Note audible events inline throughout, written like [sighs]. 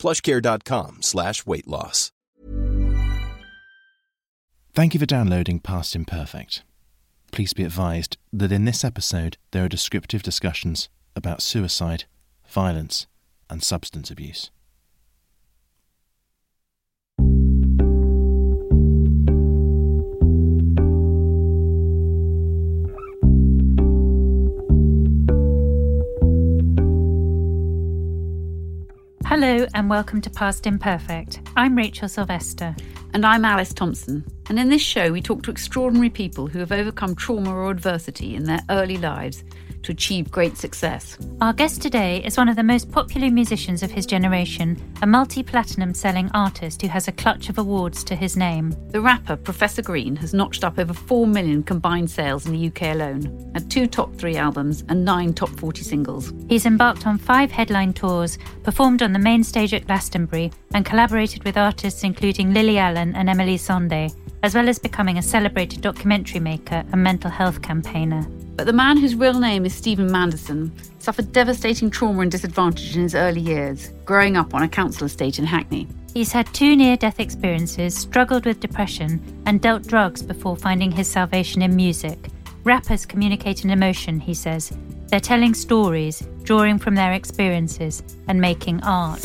plushcare.com slash weight loss. Thank you for downloading Past Imperfect. Please be advised that in this episode there are descriptive discussions about suicide, violence, and substance abuse. Hello and welcome to Past Imperfect. I'm Rachel Sylvester. And I'm Alice Thompson. And in this show, we talk to extraordinary people who have overcome trauma or adversity in their early lives to achieve great success. Our guest today is one of the most popular musicians of his generation, a multi platinum selling artist who has a clutch of awards to his name. The rapper Professor Green has notched up over 4 million combined sales in the UK alone, had two top three albums and nine top 40 singles. He's embarked on five headline tours, performed on the main stage at Glastonbury, and collaborated with artists including Lily Allen and Emily Sandé, as well as becoming a celebrated documentary maker and mental health campaigner. But the man whose real name is Stephen Manderson suffered devastating trauma and disadvantage in his early years, growing up on a council estate in Hackney. He's had two near death experiences, struggled with depression, and dealt drugs before finding his salvation in music. Rappers communicate an emotion, he says. They're telling stories, drawing from their experiences, and making art.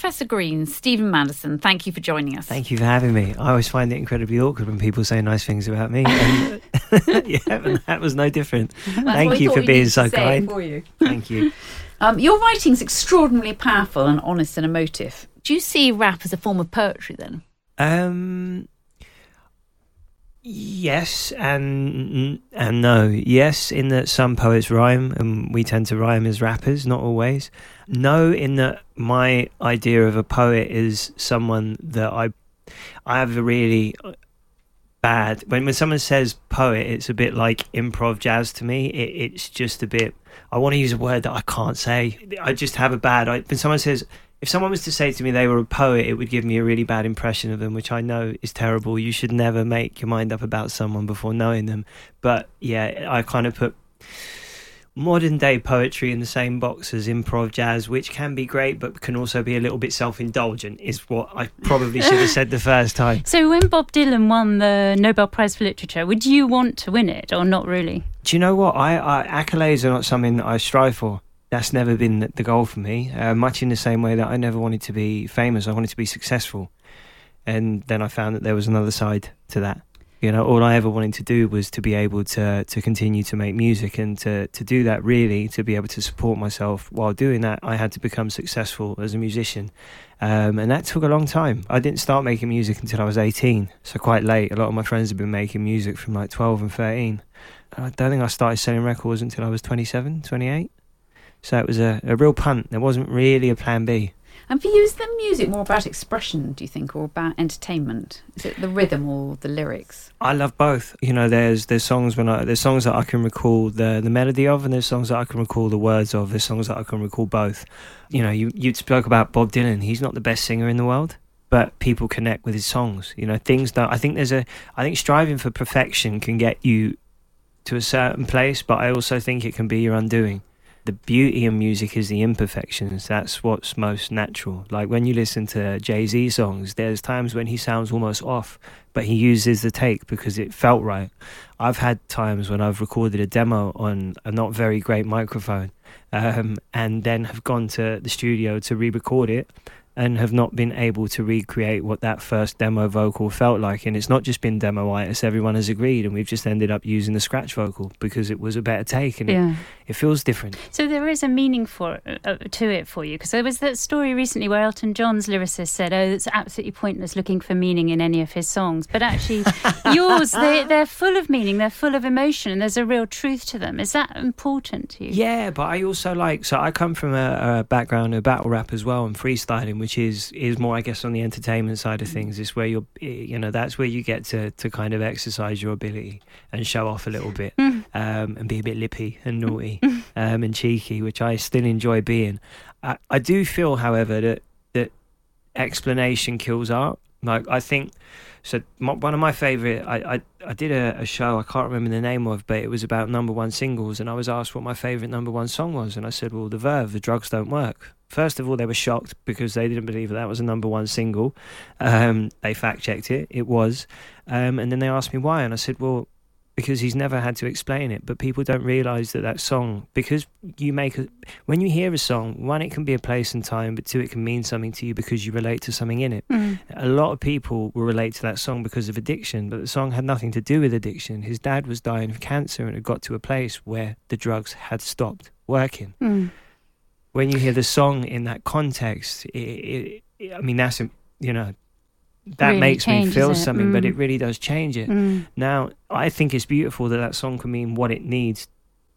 Professor Green, Stephen Manderson, thank you for joining us. Thank you for having me. I always find it incredibly awkward when people say nice things about me. [laughs] And [laughs] yeah, that was no different. thank you for being so kind. You. [laughs] Thank you. Um, your writing's extraordinarily powerful and honest and emotive. Do you see rap as a form of poetry then? Um, yes and and no. Yes, in that some poets rhyme, and we tend to rhyme as rappers. Not always. No, in that my idea of a poet is someone that I I have a really uh, bad when when someone says poet, it's a bit like improv jazz to me. It, it's just a bit. I want to use a word that I can't say. I just have a bad. I, when someone says if someone was to say to me they were a poet, it would give me a really bad impression of them, which I know is terrible. You should never make your mind up about someone before knowing them. But yeah, I kind of put modern day poetry in the same box as improv jazz, which can be great, but can also be a little bit self indulgent, is what I probably should have said the first time. [laughs] So, when Bob Dylan won the Nobel Prize for Literature, would you want to win it or not really? Do you know what? I, I accolades are not something that I strive for. That's never been the goal for me. Uh, much in the same way that I never wanted to be famous, I wanted to be successful. And then I found that there was another side to that. You know all i ever wanted to do was to be able to to continue to make music and to to do that really to be able to support myself. While doing that i had to become successful as a musician. Um, and that took a long time. I didn't start making music until i was 18 so quite late. A lot of my friends have been making music from like 12 and 13 i don't think i started selling records until i was 27 28 so it was a, a real punt there wasn't really a plan b and for you, is the music more about expression, do you think, or about entertainment? Is it the rhythm or the lyrics? I love both. You know, there's there's songs when I there's songs that I can recall the the melody of, and there's songs that I can recall the words of. There's songs that I can recall both. You know, you you spoke about Bob Dylan. He's not the best singer in the world, but people connect with his songs. You know, things that I think there's a I think striving for perfection can get you to a certain place, but I also think it can be your undoing the beauty in music is the imperfections. That's what's most natural. Like when you listen to Jay Z songs, there's times when he sounds almost off, but he uses the take because it felt right. I've had times when I've recorded a demo on a not very great microphone um, and then have gone to the studio to re record it. And have not been able to recreate what that first demo vocal felt like. And it's not just been demoitis, everyone has agreed. And we've just ended up using the scratch vocal because it was a better take and Yeah. it, it feels different. So there is a meaning for uh, to it for you because there was that story recently where Elton John's lyricist said, "Oh, it's absolutely pointless looking for meaning in any of his songs," but actually, [laughs] yours they they're full of meaning, they're full of emotion, and there's a real truth to them. Is that important to you? Yeah, but I also like so I come from a, a background of battle rap as well and freestyling, which is is more I guess on the entertainment side of things. Is where you're you know that's where you get to to kind of exercise your ability and show off a little bit um, and be a bit lippy and naughty um, and cheeky, which I still enjoy being. I, I do feel, however, that that explanation kills art. Like I think so. My, one of my favorite, I I, I did a, a show I can't remember the name of, but it was about number one singles, and I was asked what my favorite number one song was, and I said, well, The Verve, The Drugs Don't Work. First of all, they were shocked because they didn't believe that, that was a number one single. Um, they fact checked it, it was, um, and then they asked me why, and I said, well, because he's never had to explain it. But people don't realize that that song, because you make a, when you hear a song, one, it can be a place and time, but two, it can mean something to you because you relate to something in it. A lot of people will relate to that song because of addiction, but the song had nothing to do with addiction. His dad was dying of cancer and had got to a place where the drugs had stopped working. Mm. When you hear the song in that context, it, it, it, I mean, that's, you know, that Really makes me feel something, but Mm. it really does change it. Mm. Now, I think it's beautiful that that song can mean what it needs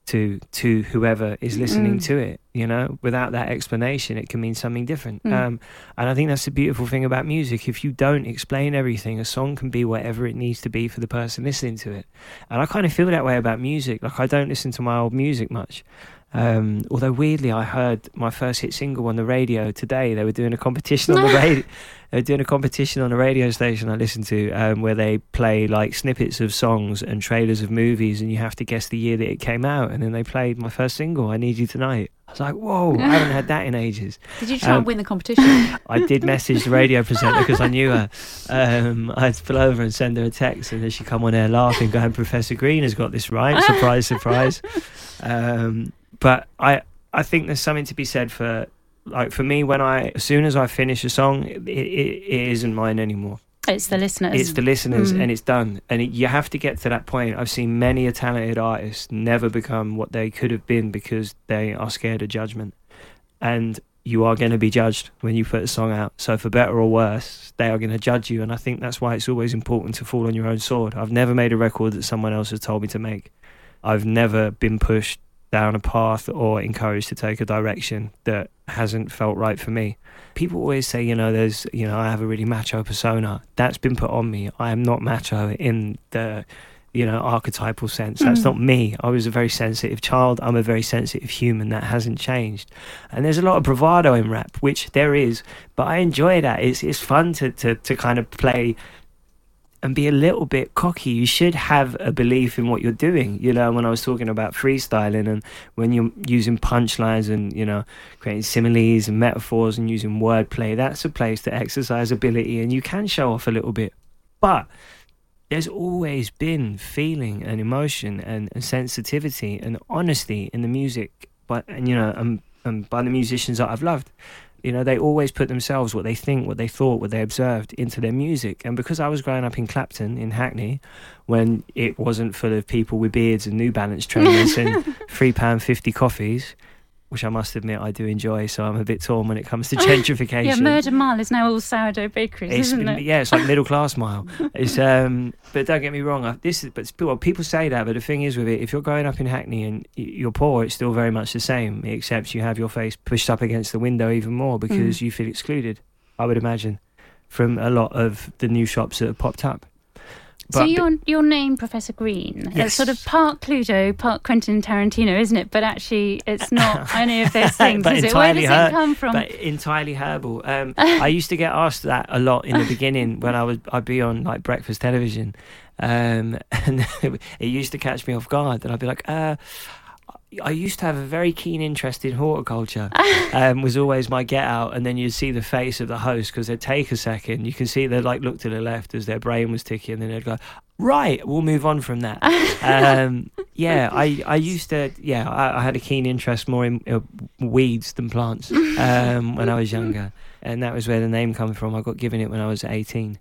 to to whoever is listening Mm. to it. You know, without that explanation, it can mean something different. Mm. Um, and I think that's the beautiful thing about music. If you don't explain everything, a song can be whatever it needs to be for the person listening to it. And I kind of feel that way about music. Like I don't listen to my old music much. Um, although weirdly, I heard my first hit single on the radio today. They were doing a competition on the [laughs] radio. They were doing a competition on a radio station I listened to, um, where they play like snippets of songs and trailers of movies, and you have to guess the year that it came out. And then they played my first single, "I Need You Tonight." I was like, "Whoa, I haven't had that in ages." [laughs] Did you try Um, and win the competition? [laughs] I did message the radio presenter because I knew her. Um, I had to pull over and send her a text, and then she come on air laughing, going, "Professor Green has got this right." Surprise, surprise. But I, I think there's something to be said for, like, for me when I, as soon as I finish a song, it, it, it isn't mine anymore. It's the listeners. It's the listeners, Mm. and it's done. And it, you have to get to that point. I've seen many a talented artist never become what they could have been because they are scared of judgment. And you are going to be judged when you put a song out. So for better or worse, they are going to judge you. And I think that's why it's always important to fall on your own sword. I've never made a record that someone else has told me to make. I've never been pushed down a path or encouraged to take a direction that hasn't felt right for me. People always say, you know, there's, you know, I have a really macho persona. That's been put on me. I am not macho in the, you know, archetypal sense. That's Mm. not me. I was a very sensitive child. I'm a very sensitive human. That hasn't changed. And there's a lot of bravado in rap, which there is, but I enjoy that. It's it's fun to to, to kind of play and be a little bit cocky. You should have a belief in what you're doing. You know, when I was talking about freestyling and when you're using punchlines and, you know, creating similes and metaphors and using wordplay, that's a place to exercise ability and you can show off a little bit. But there's always been feeling and emotion and, and sensitivity and honesty in the music, but and you know, and, and by the musicians that I've loved. You know, they always put themselves, what they think, what they thought, what they observed into their music. And because I was growing up in Clapton, in Hackney, when it wasn't full of people with beards and New Balance trainers and [laughs] three pound fifty coffees, which I must admit I do enjoy, so I'm a bit torn when it comes to [laughs] gentrification. yeah, Murder Mile is now all sourdough bakeries, It's, isn't it? yeah, it's like middle class [laughs] mile. It's um, but don't get me wrong. I, this is, but people, people say that, but the thing is with it, if you're growing up in Hackney and you're poor, it's still very much the same, except you have your face pushed up against the window even more because you feel excluded. I would imagine from a lot of the new shops that have popped up. So your your name, Professor Green, Yes. it's sort of part Cluedo, part Quentin Tarantino, isn't it? But actually, it's not any of those things, is it? Where does her- it come from? but entirely herbal. Um, [laughs] I used to get asked that a lot in the beginning when I was I'd be on like breakfast television, um, [laughs] and [laughs] it used to catch me off guard, and I'd be like, uh, I used to have a very keen interest in horticulture. [laughs] um, was always my get out, and then you'd see the face of the host because they'd take a second. You can see they'd like look to the left as their brain was ticking, and then they'd go, "Right, we'll move on from that." [laughs] um, yeah, I, I used to, yeah, I, I had a keen interest more in uh, weeds than plants um, when I was younger. And that was where the name comes from. I got given it when I was 18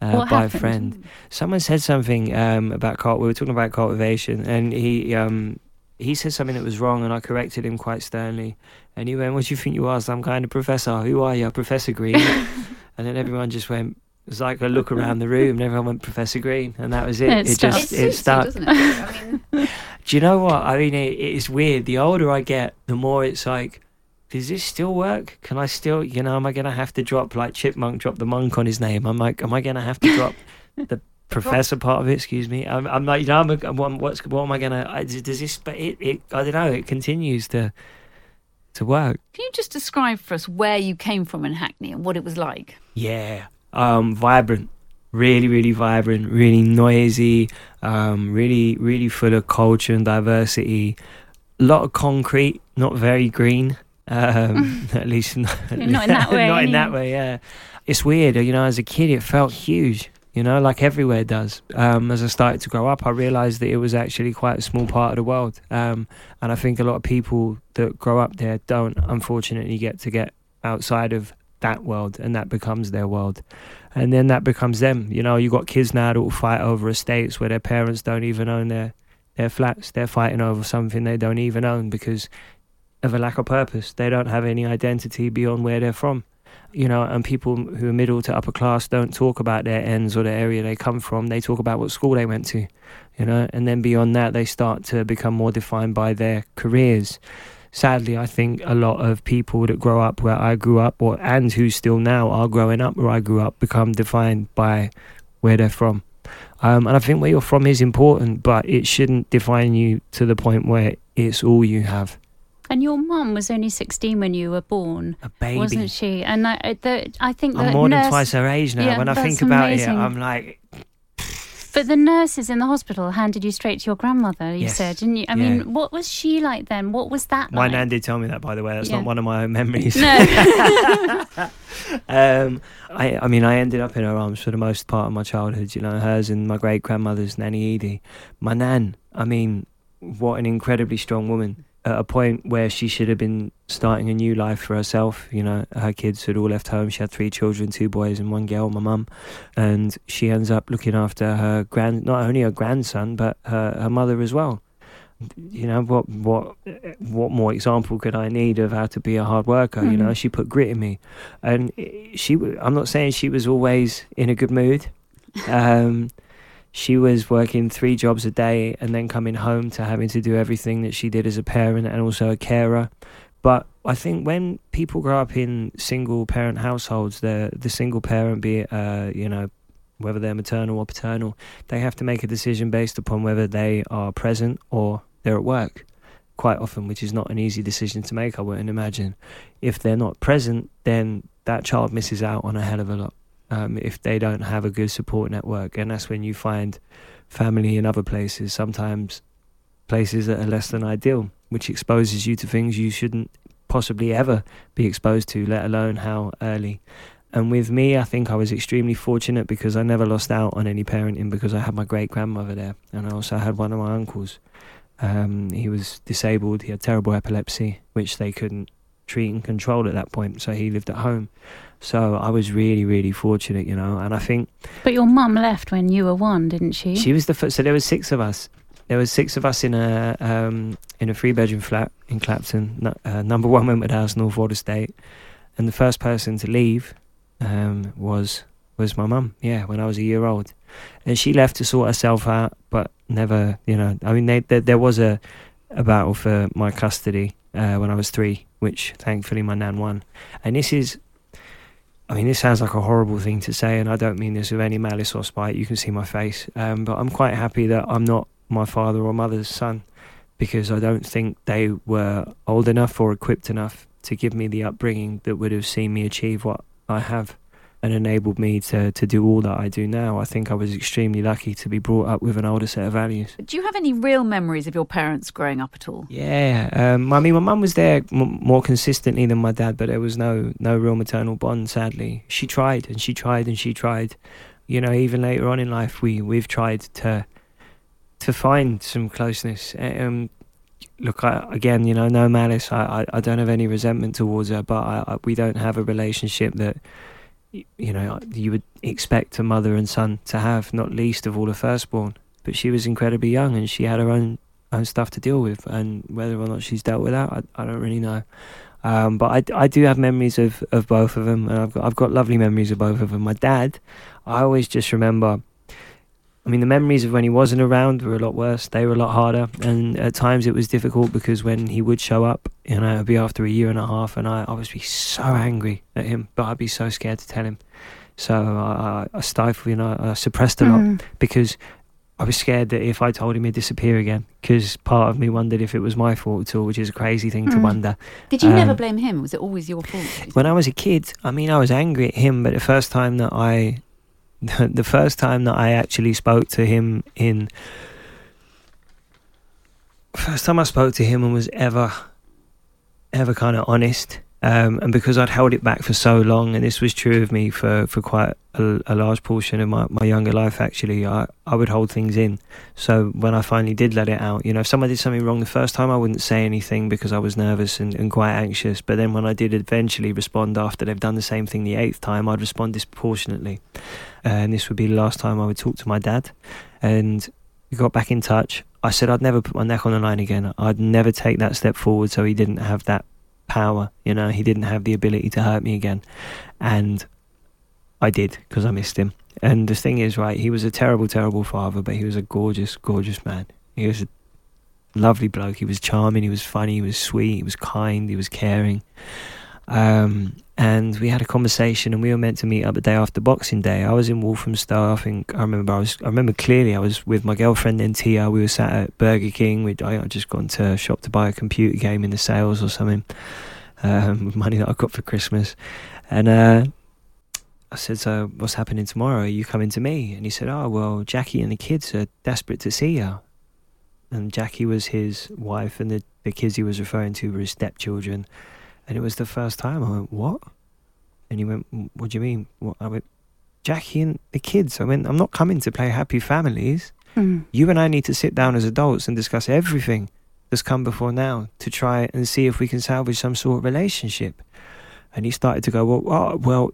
uh, by happened? a friend. Someone said something um, about cult. We were talking about cultivation, and he um, he said something that was wrong, and I corrected him quite sternly. And he went, "What do you think you are, some kind of professor? Who are you, Professor Green?" [laughs] and then everyone just went. It was like a look around the room, and everyone went Professor Green, and that was it. It It, just it it stuck. doesn't it? I mean, [laughs] Do you know what? I mean, it, it's weird. The older I get, the more it's like, does this still work? Can I still, you know, am I going to have to drop like Chipmunk, drop the monk on his name? I'm like, am I going to have to drop [laughs] the professor part of it? Excuse me. I'm, I'm like, you know, I'm, a, I'm what's, what am I going to, does this, but it, it, I don't know, it continues to, to work. can you just describe for us where you came from in Hackney and what it was like? Yeah. Um, vibrant. Really, really vibrant, really noisy, um, really, really full of culture and diversity. A lot of concrete, not very green. Um, [laughs] [laughs] at least not, Not in that [laughs] way, not in that way, yeah. It's weird, you know, as a kid, it felt huge, you know, like everywhere does. Um, as I started to grow up, I realized that it was actually quite a small part of the world. Um, and I think a lot of people that grow up there don't, unfortunately, get to get outside of that world and that becomes their world. And then that becomes them. You know you got kids now that will fight over estates where their parents don't even own their their flats. They're fighting over something they don't even own because of a lack of purpose. They don't have any identity beyond where they're from you know and people who are middle to upper class don't talk about their ends or the area they come from they talk about what school they went to you know and then beyond that they start to become more defined by their careers sadly, I think a lot of people that grow up where I grew up, or and who still now are growing up where I grew up, become defined by where they're from. Um, and I think where you're from is important, but it shouldn't define you to the point where it's all you have. And your mum was only 16 when you were born, A baby. wasn't she? And I, the, I think I'm more nurse, than twice her age now. Yeah, when I think about amazing. it, I'm like, But the nurses in the hospital handed you straight to your grandmother, you Yes. said, didn't you? I Yeah. mean, what was she like then? What was that my like? nan did tell me that, by the way. That's Yeah. not one of my own memories. No. [laughs] um, I, I mean, I ended up in her arms for the most part of my childhood. You know, hers and my great grandmother's Nanny Edie. My nan, I mean, what an incredibly strong woman. At a point where she should have been starting a new life for herself. You know, her kids had all left home. She had three children, two boys and one girl, my mum. And she ends up looking after her grand, not only her grandson, but her, her mother as well. You know, what, what, what more example could I need of how to be a hard worker? You know, Mhm. she put grit in me and she. I'm not saying she was always in a good mood [laughs] um, she was working three jobs a day and then coming home to having to do everything that she did as a parent and also a carer but i think when people grow up in single parent households the the single parent be it uh, you know whether they're maternal or paternal they have to make a decision based upon whether they are present or they're at work quite often which is not an easy decision to make i wouldn't imagine if they're not present, then that child misses out on a hell of a lot. Um, if they don't have a good support network, and that's when you find family in other places, sometimes places that are less than ideal, which exposes you to things you shouldn't possibly ever be exposed to, let alone how early. And with me, I think I was extremely fortunate because I never lost out on any parenting because I had my great grandmother there, and I also had one of my uncles. Um, he was disabled. He had terrible epilepsy, which they couldn't treat and control at that point. So he lived at home. So I was really, really fortunate, you know. And I think but your mum left when you were one, didn't she? she was the first. So there was six of us. There was six of us in a um, in a three bedroom flat in Clapton. Uh, number one Wentworth House, North Ward Estate, and the first person to leave um, was was my mum. Yeah, when I was a year old, and she left to sort herself out, but never. You know, I mean, they, there there was a a battle for my custody uh, when I was three, which thankfully my nan won. And this is I mean, this sounds like a horrible thing to say, and I don't mean this with any malice or spite. You can see my face. Um, but I'm quite happy that I'm not my father or mother's son because I don't think they were old enough or equipped enough to give me the upbringing that would have seen me achieve what I have and enabled me to, to do all that I do now. I think I was extremely lucky to be brought up with an older set of values. Do you have any real memories of your parents growing up at all? Yeah, um, I mean, my mum was there m- more consistently than my dad, but there was no no real maternal bond. Sadly, she tried and she tried and she tried. You know, even later on in life, we we've tried to to find some closeness. Um, look, I, again, you know, no malice. I, I, I, don't have any resentment towards her, but I, I, we don't have a relationship that you know you would expect a mother and son to have. Not least of all a firstborn. But she was incredibly young, and she had her own own stuff to deal with, and whether or not she's dealt with that, I, I don't really know. Um, but I, I do have memories of, of both of them, and I've got I've got lovely memories of both of them. My dad, I always just remember I mean, the memories of when he wasn't around were a lot worse. They were a lot harder, and at times it was difficult because when he would show up, you know, it'd be after a year and a half, and I, I would be so angry at him, but I'd be so scared to tell him. So I, I stifled, you know, I suppressed a lot mm. because I was scared that if I told him he'd disappear again, because part of me wondered if it was my fault at all, which is a crazy thing mm. to wonder. Did you um, never blame him? Was it always your fault? When I was a kid, I mean, I was angry at him, but the first time that I [laughs] the first time that I actually spoke to him in first time I spoke to him and was ever ever kind of honest um, and because I'd held it back for so long and this was true of me for, for quite a, a, large portion of my, my younger life actually I, I would hold things in so when I finally did let it out you know if someone did something wrong the first time I wouldn't say anything because I was nervous and, and quite anxious but then when I did eventually respond after they've done the same thing the eighth time I'd respond disproportionately and this would be the last time I would talk to my dad. And we got back in touch. I said I'd never put my neck on the line again. I'd never take that step forward so he didn't have that power, you know, he didn't have the ability to hurt me again. And I did because I missed him. And the thing is, right, he was a terrible, terrible father, but he was a gorgeous, gorgeous man. He was a lovely bloke. He was charming, he was funny, he was sweet, he was kind, he was caring. Um, and we had a conversation and we were meant to meet up the day after Boxing Day. I was in Walthamstow. I think I remember I was I remember clearly I was with my girlfriend and Tia. We were sat at Burger King. We'd I would just gone to a shop to buy a computer game in the sales or something um, with [laughs] money that I got for Christmas. And uh, I said, "So what's happening tomorrow? Are you coming to me?" And he said, "Oh well, Jackie and the kids are desperate to see you." And Jackie was his wife, and the the kids he was referring to were his stepchildren and it was the first time I went, What? And he went, What do you mean? What? I went, Jackie and the kids. I went, I'm not coming to play happy families. Mm. You and I need to sit down as adults and discuss everything that's come before now to try and see if we can salvage some sort of relationship. And he started to go, Well, oh, well,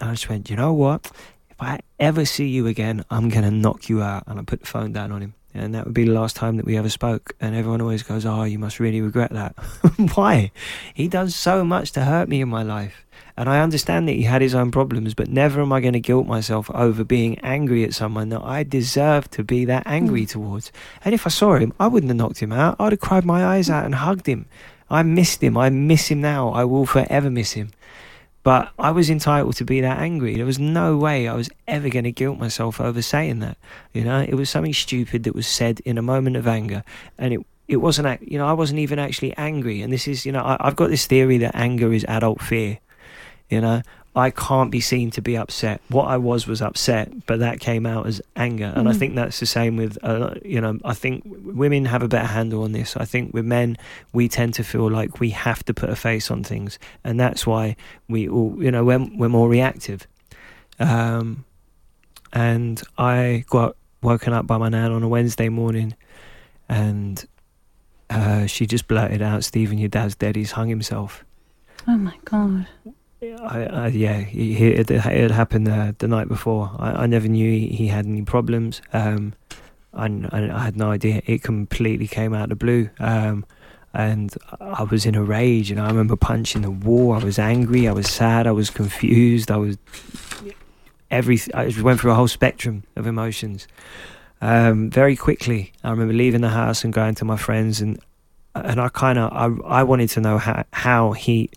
I just went, You know what? If I ever see you again, I'm going to knock you out. And I put the phone down on him and that would be the last time that we ever spoke. And everyone always goes, "Oh, you must really regret that." [laughs] Why? He does so much to hurt me in my life, and I understand that he had his own problems. But never am I going to guilt myself over being angry at someone that I deserve to be that angry mm. towards. And if I saw him, I wouldn't have knocked him out. I'd have cried my eyes out and hugged him. I missed him. I miss him now. I will forever miss him. But I was entitled to be that angry. There was no way I was ever going to guilt myself over saying that. You know, it was something stupid that was said in a moment of anger, and it it wasn't. You know, I wasn't even actually angry. And this is, you know, I, I've got this theory that anger is adult fear. You know, I can't be seen to be upset. What I was was upset, but that came out as anger. And. I think that's the same with, uh, you know, I think women have a better handle on this. I think with men, we tend to feel like we have to put a face on things. And that's why we all, you know, we're, we're more reactive. Um, and I got woken up by my nan on a Wednesday morning and uh, she just blurted out, Stephen, your dad's dead. He's hung himself. Oh my God. I, I, yeah, he, he, it, happened uh, the night before. I, I never knew he, he had any problems. Um, I, I, had no idea. It completely came out of the blue. Um, and I was in a rage, and I remember punching the wall. I was angry. I was sad. I was confused. I was every. I went through a whole spectrum of emotions. Um, very quickly, I remember leaving the house and going to my friends, and and I kind of I, I wanted to know how how he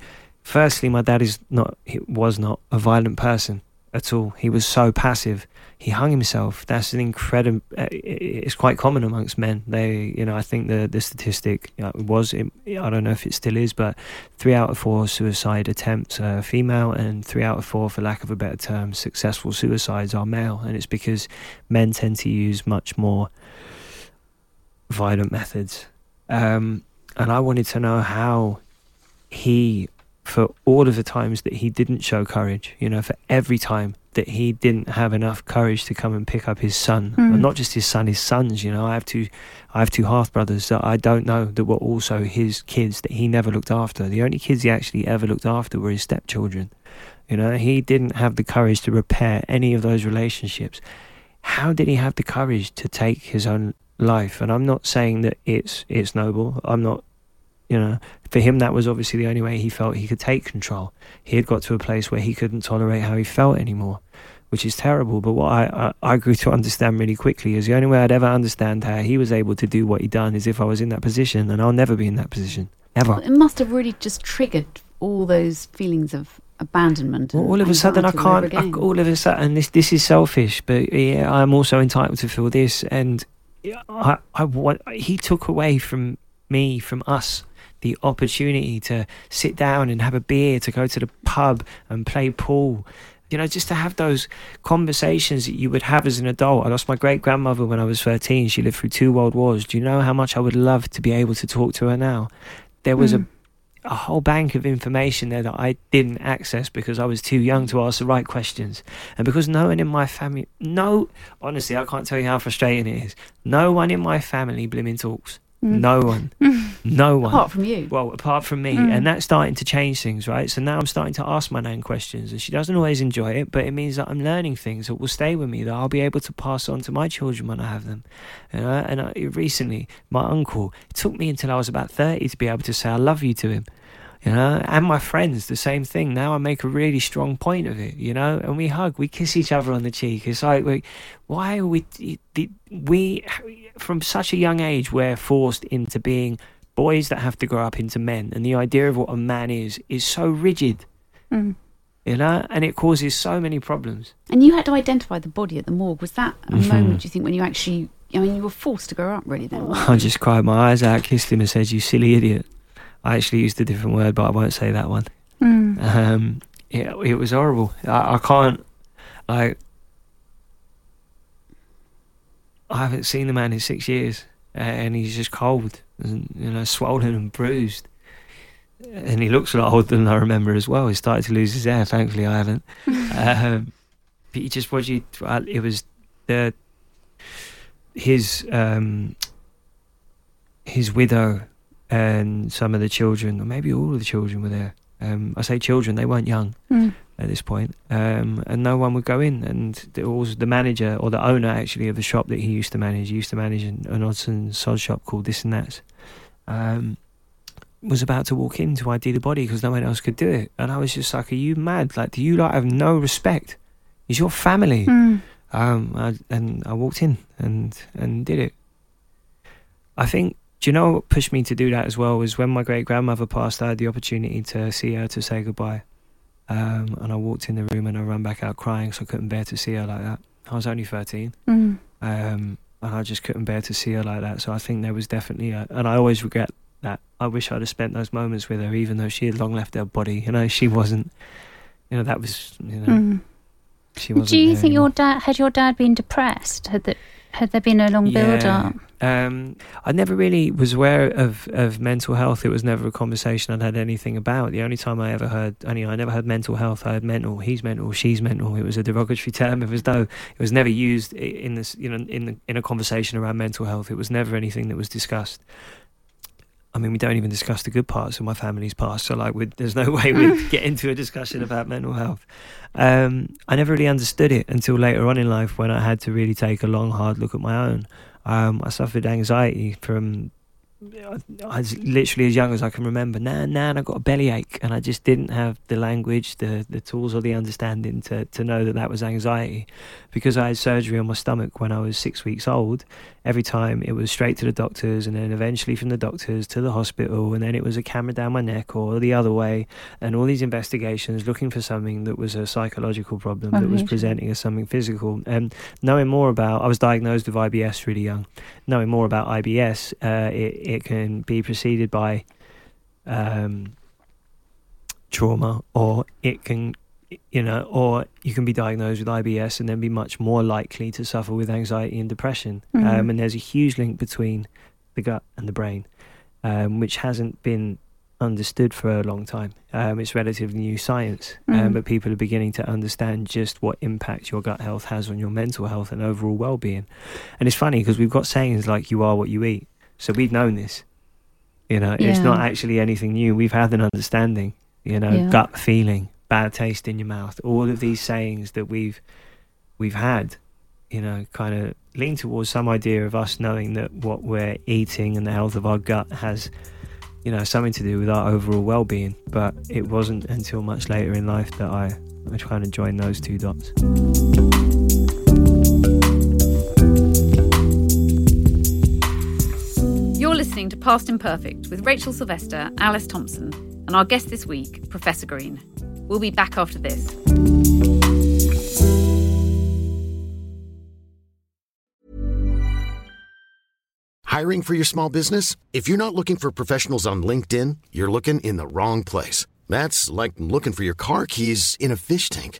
Firstly, my dad is not he was not a violent person at all. He was so passive. He hung himself. That's an incredible. Uh, it's quite common amongst men. They, you know, I think the the statistic you know, was. I don't know if it still is, but three out of four suicide attempts are female, and three out of four, for lack of a better term, successful suicides are male. And it's because men tend to use much more violent methods. Um, and I wanted to know how he for all of the times that he didn't show courage, you know, for every time that he didn't have enough courage to come and pick up his son, Mm. and not just his son, his sons. You know, I have two, I have two half brothers that I don't know that were also his kids that he never looked after. The only kids he actually ever looked after were his stepchildren. You know, he didn't have the courage to repair any of those relationships. How did he have the courage to take his own life? And I'm not saying that it's it's noble. I'm not you know, for him, that was obviously the only way he felt he could take control. He had got to a place where he couldn't tolerate how he felt anymore, which is terrible. But what I, I, I grew to understand really quickly is the only way I'd ever understand how he was able to do what he done is if I was in that position, and I'll never be in that position. Ever. It must have really just triggered all those feelings of abandonment. Well, all of a sudden, I anxiety all over can't. I, all of a sudden, this this is selfish, but yeah, I'm also entitled to feel this. And I, I want. He took away from me, from us, the opportunity to sit down and have a beer, to go to the pub and play pool. You know, just to have those conversations that you would have as an adult. I lost my great grandmother when I was 13. She lived through two world wars. Do you know how much I would love to be able to talk to her now? There was Mm. a a whole bank of information there that I didn't access because I was too young to ask the right questions. And because no one in my family, no, honestly, I can't tell you how frustrating it is. No one in my family blimmin' talks. Mm. No one. [laughs] no one. Apart from you. Well, apart from me, Mm. and that's starting to change things, right? So now I'm starting to ask my nan questions, and she doesn't always enjoy it, but it means that I'm learning things that will stay with me that I'll be able to pass on to my children when I have them. You know? And I, recently, my uncle, it took me until I was about 30 to be able to say I love you to him. You know, and my friends, the same thing. Now I make a really strong point of it, you know, and we hug, we kiss each other on the cheek. It's like, we, why are we, we, from such a young age, we're forced into being boys that have to grow up into men. And the idea of what a man is, is so rigid, Mm. you know, and it causes so many problems. And you had to identify the body at the morgue. Was that a Mhm. moment, do you think, when you actually, I mean, you were forced to grow up really then? I just cried my eyes out, kissed him, and said, You silly idiot. I actually used a different word, but I won't say that one. Mm. Um, it, it was horrible. I, I can't. I I haven't seen the man in six years, and he's just cold, and you know, swollen and bruised. And he looks a lot older than I remember as well. He started to lose his hair. Thankfully, I haven't. [laughs] um, but he just was. It was the his um, his widow and some of the children, or maybe all of the children were there. Um, I say children; they weren't young Mm. at this point, um, and no one would go in. And the, was the manager or the owner actually of the shop that he used to manage. He used to manage an, an odds and sods shop called This and That. Um, was about to walk in to ID the body because no one else could do it, and I was just like, "Are you mad? Like, do you like have no respect? Is your family." Mm. Um, I, and I walked in and and did it. I think. Do you know what pushed me to do that as well was when my great grandmother passed. I had the opportunity to see her to say goodbye, um, and I walked in the room and I ran back out crying, so I couldn't bear to see her like that. I was only thirteen, Mm. um, and I just couldn't bear to see her like that. So I think there was definitely, a, and I always regret that. I wish I'd have spent those moments with her, even though she had long left her body. You know, she wasn't. You know, that was. You know, Mm. she wasn't. Do you think anymore. your dad had your dad been depressed? Had that had there been a long build up? Um, I never really was aware of, of mental health. It was never a conversation I'd had anything about. The only time I ever heard, I mean, I never heard mental health. I had mental. He's mental. She's mental. It was a derogatory [laughs] term. It was though it was never used in this, you know, in the, in a conversation around mental health. It was never anything that was discussed. I mean, we don't even discuss the good parts of my family's past. So, like, there's no [laughs] way we'd [laughs] get into a discussion about mental health. Um, I never really understood it until later on in life when I had to really take a long, hard look at my own. Um, I suffered anxiety from I was literally as young as I can remember. Nan, nan, I got a bellyache, and I just didn't have the language, the the tools, or the understanding to to know that that was anxiety, because I had surgery on my stomach when I was six weeks old. Every time it was straight to the doctors, and then eventually from the doctors to the hospital, and then it was a camera down my neck or the other way, and all these investigations looking for something that was a psychological problem that was presenting as something physical. And knowing more about, I was diagnosed with IBS really young. Knowing more about IBS, uh, it it can be preceded by um, trauma, or it can, you know, or you can be diagnosed with IBS and then be much more likely to suffer with anxiety and depression. Mhm. Um, and there's a huge link between the gut and the brain, um, which hasn't been understood for a long time. Um, it's relatively new science, um, Mm. but people are beginning to understand just what impact your gut health has on your mental health and overall well-being. And it's funny because we've got sayings like "you are what you eat," so we've known this. You know, it's not actually anything new. We've had an understanding. You know, Yeah. gut feeling, bad taste in your mouth, all of these sayings that we've we've had. You know, kind of lean towards some idea of us knowing that what we're eating and the health of our gut has you know, something to do with our overall well-being. But it wasn't until much later in life that I, I kind of joined those two dots. Listening to Past Imperfect with Rachel Sylvester, Alice Thompson, and our guest this week, Professor Green. We'll be back after this. Hiring for your small business? If you're not looking for professionals on LinkedIn, you're looking in the wrong place. That's like looking for your car keys in a fish tank.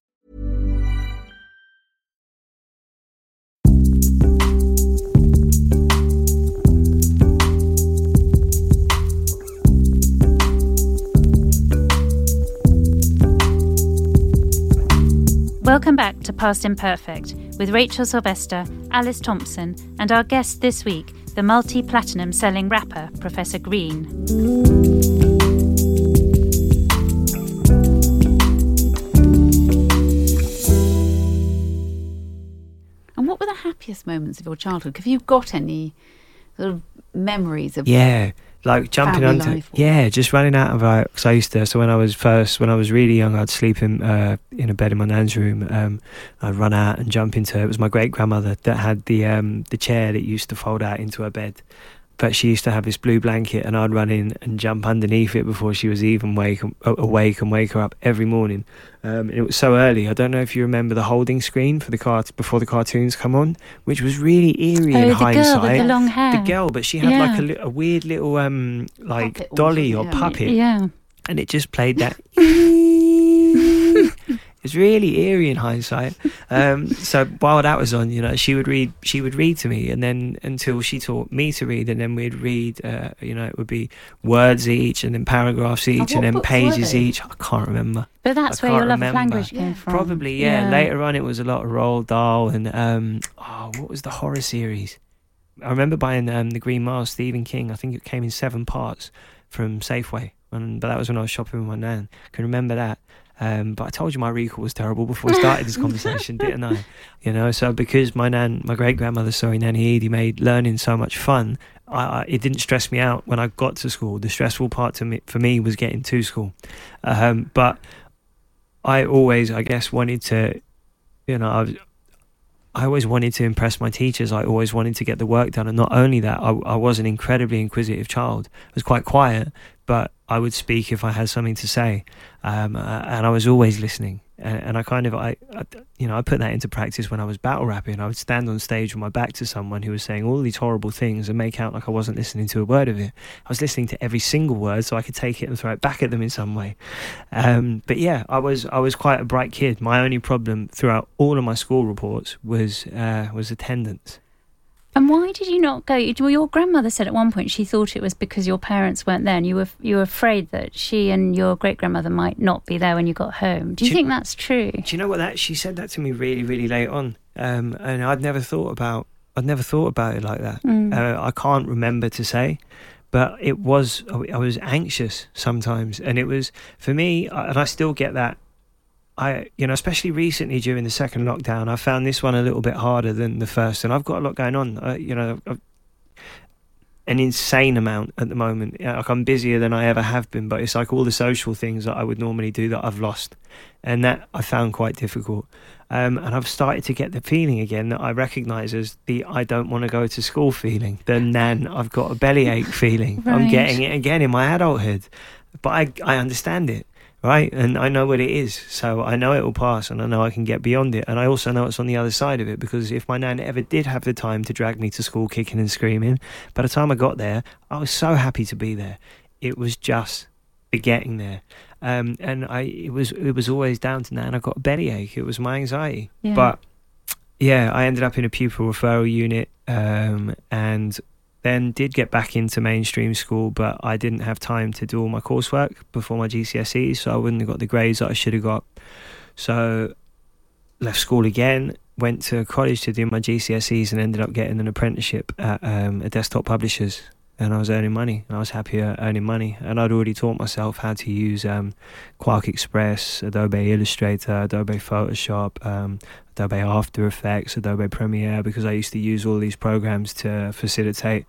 Welcome back to Past Imperfect with Rachel Sylvester, Alice Thompson, and our guest this week, the multi platinum selling rapper, Professor Green. And what were the happiest moments of your childhood? Have you got any sort of memories of Yeah, like jumping Family onto life yeah, just running out of like because I used to. So when I was first, when I was really young, I'd sleep in uh, in a bed in my nan's room. Um, I'd run out and jump into. It It was my great grandmother that had the um, the chair that used to fold out into her bed. But she used to have this blue blanket, and I'd run in and jump underneath it before she was even wake awake and wake her up every morning. Um, and it was so early. I don't know if you remember the holding screen for the cart before the cartoons come on, which was really eerie oh, in the hindsight girl with the long hair. the girl, but she had like a, li- a weird little um like Puppet dolly or yeah. puppet, Yeah. and it just played that. [laughs] [laughs] [laughs] it's really eerie in hindsight. Um, so while that was on, you know, she would read. She would read to me, and then until she taught me to read, and then we'd read. Uh, you know, it would be words each, and then paragraphs each, what and then pages each. I can't remember. But that's where your can't love of language came from. Probably, yeah. Later on, it was a lot of Roald Dahl and um, oh, what was the horror series? I remember buying um, the Green Mile, Stephen King. I think it came in seven parts from Safeway, and but that was when I was shopping with my nan. can remember that. Um, but I told you my recall was terrible before we started this [laughs] conversation, didn't I? You know, so because my nan, my great grandmother, sorry, Nanny Edie, made learning so much fun, I, I, it didn't stress me out when I got to school. The stressful part to me, for me was getting to school. Um, but I always, I guess, wanted to, you know, I, was, I always wanted to impress my teachers. I always wanted to get the work done. And not only that, I, I was an incredibly inquisitive child. I was quite quiet, but I would speak if I had something to say. Um, and I was always listening. And, and I kind of, I, I, you know, I put that into practice when I was battle rapping. I would stand on stage with my back to someone who was saying all these horrible things and make out like I wasn't listening to a word of it. I was listening to every single word so I could take it and throw it back at them in some way. Um, but yeah, I was I was quite a bright kid. My only problem throughout all of my school reports was uh, was attendance. And why did you not go? Well, your grandmother said at one point she thought it was because your parents weren't there, and you were you were afraid that she and your great grandmother might not be there when you got home. Do you Do think that's true? Do you know what that she said that to me really really late on, um, and I'd never thought about I'd never thought about it like that. Mm. Uh, I can't remember to say, but it was I was anxious sometimes, and it was for me, and I still get that. I, you know, especially recently during the second lockdown, I found this one a little bit harder than the first, and I've got a lot going on. Uh, you know, I've, an insane amount at the moment. Like I'm busier than I ever have been, but it's like all the social things that I would normally do that I've lost, and that I found quite difficult. Um, and I've started to get the feeling again that I recognise as the I don't want to go to school feeling, the nan I've got a bellyache feeling. Right. I'm getting it again in my adulthood, but I I understand it right? And I know what it is, so I know it will pass, and I know I can get beyond it. And I also know it's on the other side of it because if my nan ever did have the time to drag me to school kicking and screaming, by the time I got there, I was so happy to be there. It was just the getting there. Um, and I, it was, it was always down to nan. I got a bellyache. It was my anxiety, Yeah. but yeah, I ended up in a pupil referral unit, um, and then did get back into mainstream school, but I didn't have time to do all my coursework before my GCSEs, so I wouldn't have got the grades that I should have got. So left school again, went to college to do my GCSEs, and ended up getting an apprenticeship at um, a desktop publishers. And I was earning money, and I was happier earning money. And I'd already taught myself how to use um, QuarkXPress, Adobe Illustrator, Adobe Photoshop, um, Adobe After Effects, Adobe Premiere, because I used to use all these programs to facilitate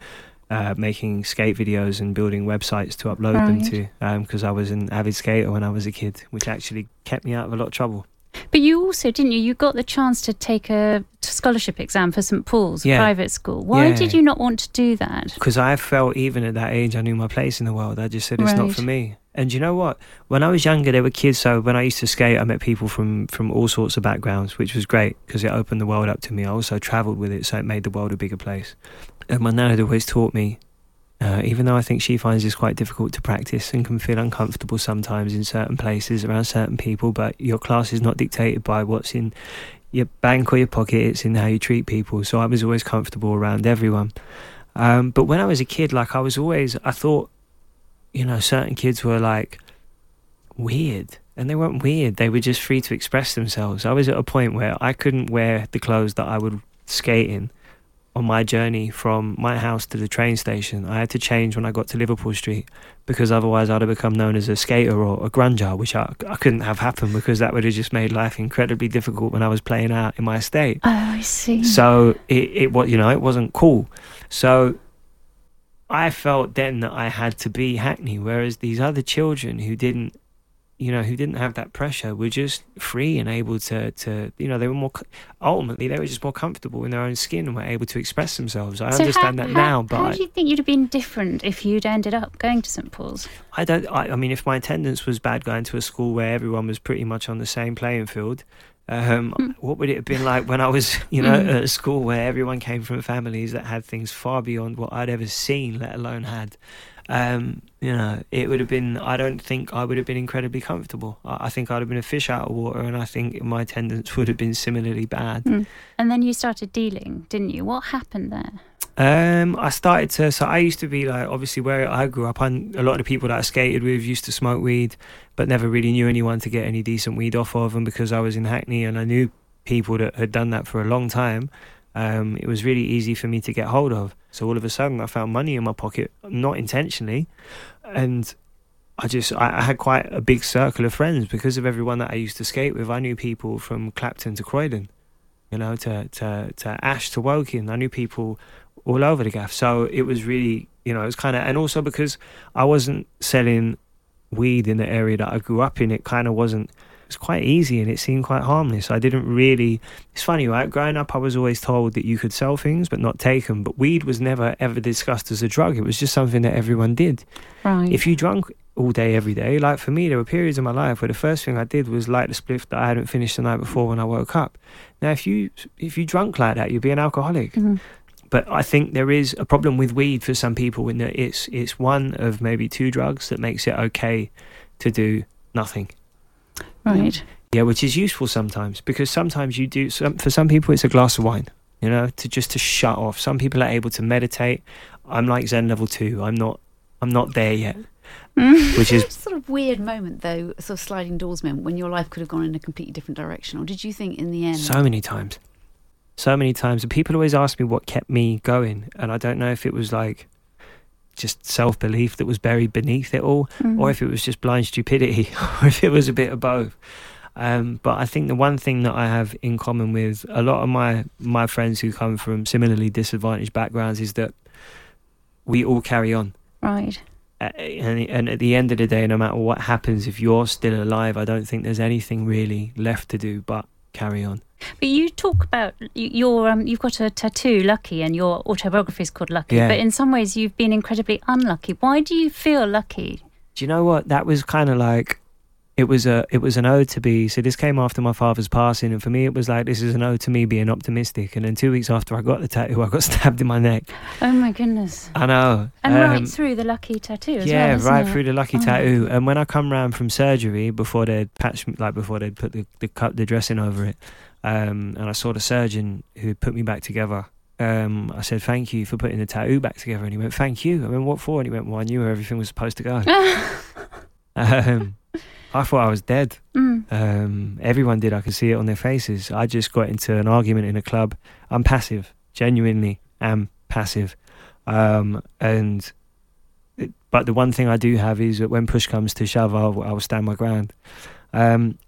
uh, making skate videos and building websites to upload them to. Because I was an avid skater when I was a kid, which actually kept me out of a lot of trouble. But you also, didn't you? You got the chance to take a scholarship exam for St Paul's Yeah. private school. Why Yeah. did you not want to do that? Because I felt even at that age, I knew my place in the world. I just said it's not for me. And you know what? When I was younger, there were kids. So when I used to skate, I met people from from all sorts of backgrounds, which was great because it opened the world up to me. I also travelled with it, so it made the world a bigger place. And my nan had always taught me, uh, even though I think she finds this quite difficult to practice and can feel uncomfortable sometimes in certain places around certain people, but your class is not dictated by what's in your bank or your pocket, it's in how you treat people. So I was always comfortable around everyone. Um, but when I was a kid, like I was always, I thought, you know, certain kids were like weird. And they weren't weird, they were just free to express themselves. I was at a point where I couldn't wear the clothes that I would skate in on my journey from my house to the train station. I had to change when I got to Liverpool Street because otherwise I'd have become known as a skater or a grunger, which I, I couldn't have happened because that would have just made life incredibly difficult when I was playing out in my estate. Oh, I see. So it, it was, you know, it wasn't cool. So I felt then that I had to be Hackney, whereas these other children who didn't, you know, who didn't have that pressure were just free and able to, to you know, they were more, ultimately, they were just more comfortable in their own skin and were able to express themselves. I So understand how, that how- now, but how do you think you'd have been different if you'd ended up going to St Paul's? I don't. I, I mean, if my attendance was bad going to a school where everyone was pretty much on the same playing field, um, what would it have been like when I was, [laughs] you know, Mm. at a school where everyone came from families that had things far beyond what I'd ever seen, let alone had? Um, you know, it would have been. I don't think I would have been incredibly comfortable. I, I think I'd have been a fish out of water, and I think my attendance would have been similarly bad. Mm. And then you started dealing, didn't you? What happened there? Um, I started to. So I used to be like, obviously, where I grew up, and a lot of the people that I skated with used to smoke weed, but never really knew anyone to get any decent weed off of. And because I was in Hackney and I knew people that had done that for a long time, um, it was really easy for me to get hold of. So all of a sudden, I found money in my pocket, not intentionally, and I just I, had quite a big circle of friends because of everyone that I used to skate with. I knew people from Clapton to Croydon, you know, to to to Ash to Woking. I knew people all over the gaff. So it was really, you know, it was kind of, and also because I wasn't selling weed in the area that I grew up in, it kind of wasn't. Was quite easy and it seemed quite harmless. I didn't really. It's funny, right? Growing up, I was always told that you could sell things but not take them. But weed was never ever discussed as a drug. It was just something that everyone did. Right. If you drank all day, every day, like for me, there were periods in my life where the first thing I did was light the spliff that I hadn't finished the night before when I woke up. Now, if you if you drunk like that, you'd be an alcoholic. Mhm. But I think there is a problem with weed for some people in that it's it's one of maybe two drugs that makes it okay to do nothing. Right. Yeah, which is useful sometimes because sometimes you do. Some, for some people, it's a glass of wine. You know, to just to shut off. Some people are able to meditate. I'm like Zen level two. I'm not. I'm not there yet. Mm. Which is [laughs] sort of weird moment though, sort of sliding doors moment when your life could have gone in a completely different direction, or did you think in the end? So many times. So many times. And people always ask me what kept me going. And I don't know if it was like just self belief that was buried beneath it all, Mm. or if it was just blind stupidity, [laughs] or if it was a bit of both. Um, but I think the one thing that I have in common with a lot of my my friends who come from similarly disadvantaged backgrounds is that we all carry on. Right. Uh, and, and at the end of the day, no matter what happens, if you're still alive, I don't think there's anything really left to do but carry on. But you talk about your um, you've got a tattoo, Lucky, and your autobiography is called Lucky. Yeah. But in some ways, you've been incredibly unlucky. Why do you feel lucky? Do you know what? That was kind of like it was a it was an ode to be. So this came after my father's passing, and for me, it was like this is an ode to me being optimistic. And then two weeks after I got the tattoo, I got [laughs] stabbed in my neck. Oh my goodness! I know. And Um, right through the Lucky tattoo as yeah, well. right it? through the lucky Oh. tattoo. And when I come round from surgery, before they'd patch me, like before they'd put the the, cut, the dressing over it, um, and I saw the surgeon who put me back together. Um, I said, "Thank you for putting the tattoo back together," and he went, "Thank you." I went, "What for?" And he went, "Well, I knew where everything was supposed to go." [laughs] um, I thought I was dead. Mm. Um, everyone did. I could see it on their faces. I just got into an argument in a club. I'm passive, genuinely am passive. Um, and it- but the one thing I do have is that when push comes to shove, I'll, I'll stand my ground. Um,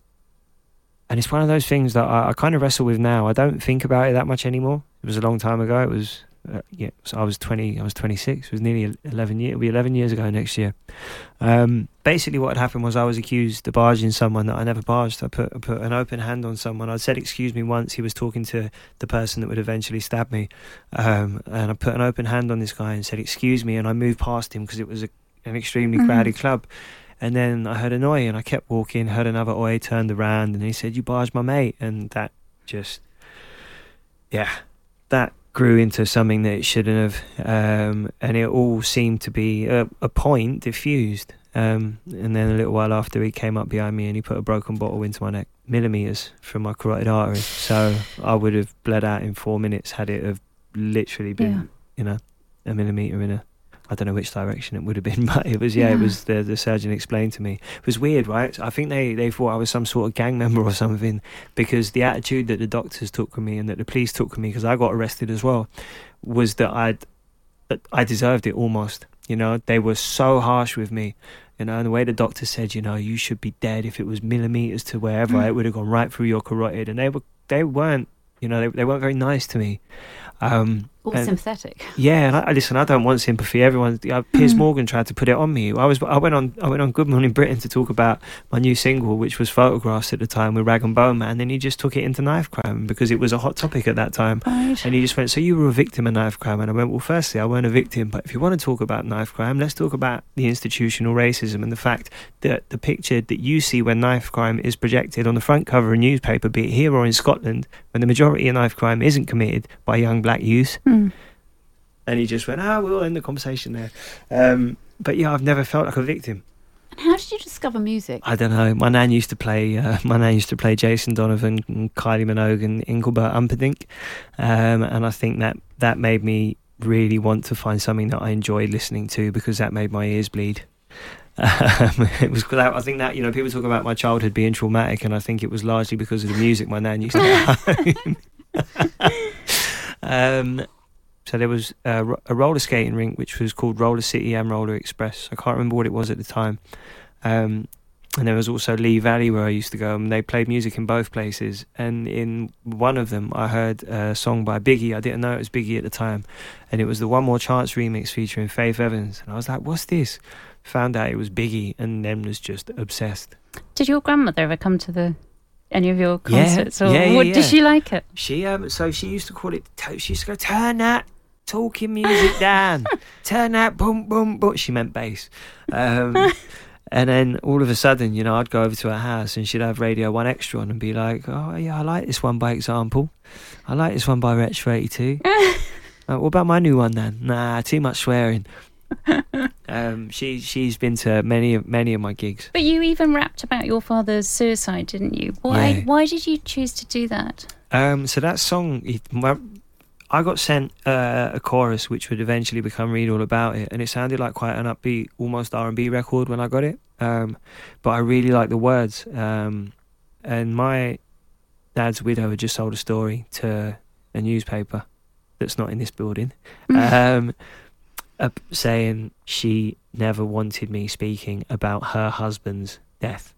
and it's one of those things that I, I kind of wrestle with now. I don't think about it that much anymore. It was a long time ago. It was uh, yeah. So I was twenty. I was twenty six. It was nearly eleven years. It'll be eleven years ago next year. Um, basically, what had happened was I was accused of barging someone that I never barged. I put I put an open hand on someone. I said, "Excuse me." Once he was talking to the person that would eventually stab me, um, and I put an open hand on this guy and said, "Excuse me," and I moved past him because it was a, an extremely Mhm. crowded club. And then I heard an oi, and I kept walking. Heard another oi, turned around, and he said, "You barged my mate," and that just, yeah, that grew into something that it shouldn't have, um, and it all seemed to be a, a point diffused. Um, and then a little while after, he came up behind me and he put a broken bottle into my neck, millimeters from my carotid artery. So I would have bled out in four minutes had it have literally been, Yeah. you know, a millimeter in a. I don't know which direction it would have been, [laughs] but it was yeah, it was the the surgeon explained to me. It was weird, right? I think they they thought I was some sort of gang member or something because the attitude that the doctors took with me and that the police took with me because I got arrested as well was that I'd I deserved it almost. You know, they were so harsh with me. You know, and the way the doctor said, you know, you should be dead if it was millimeters to wherever Mm. it would have gone right through your carotid, and they were they weren't. You know, they they weren't very nice to me. Um, All and- sympathetic. yeah, and I, listen. I don't want sympathy. Everyone, uh, Piers Mm. Morgan tried to put it on me. I was, I went on, I went on Good Morning Britain to talk about my new single, which was photographs at the time with Rag'n'Bone Man. Then he just took it into knife crime because it was a hot topic at that time. Right. And he just went, "So you were a victim of knife crime?" And I went, "Well, firstly, I weren't a victim, but if you want to talk about knife crime, let's talk about the institutional racism and the fact that the picture that you see when knife crime is projected on the front cover of a newspaper, be it here or in Scotland, when the majority of knife crime isn't committed by young black youth." Mm. And he just went, "Ah, we'll end the conversation there." Um, but yeah, I've never felt like a victim. And how did you discover music? I don't know. My nan used to play. Uh, [laughs] my nan used to play Jason Donovan, and Kylie Minogue, and Engelbert Humperdinck, um, and I think that that made me really want to find something that I enjoyed listening to because that made my ears bleed. Um, [laughs] it was that I think that you know people talk about my childhood being traumatic, and I think it was largely because of the music my nan used to have. [laughs] um, so there was a, a roller skating rink which was called Roller City and Roller Express. I can't remember what it was at the time. Um, and there was also Lee Valley where I used to go, and they played music in both places. And in one of them, I heard a song by Biggie. I didn't know it was Biggie at the time, and it was the One More Chance remix featuring Faith Evans. And I was like, "What's this?" Found out it was Biggie, and then was just obsessed. Did your grandmother ever come to the any of your Yeah, concerts? Or yeah, yeah, what, yeah. Did she like it? She um, so she used to call it. She used to go, "Turn that talking music [laughs] down, turn that boom boom boom." She meant bass. Um, [laughs] and then all of a sudden, you know, I'd go over to her house and she'd have Radio One Extra on and be like, "Oh yeah, I like this one by Example. I like this one by Wretch Thirty Two. [laughs] uh, what about my new one then? Nah, too much swearing." [laughs] um, she she's been to many of many of my gigs. But you even rapped about your father's suicide, didn't you? Why? Yeah. Why did you choose to do that? Um, so that song, my, I got sent uh, a chorus which would eventually become "Read All About It," and it sounded like quite an upbeat, almost R and B record when I got it. Um, but I really liked the words. Um, and my dad's widow had just sold a story to a newspaper that's not in this building, um, uh, saying she never wanted me speaking about her husband's death.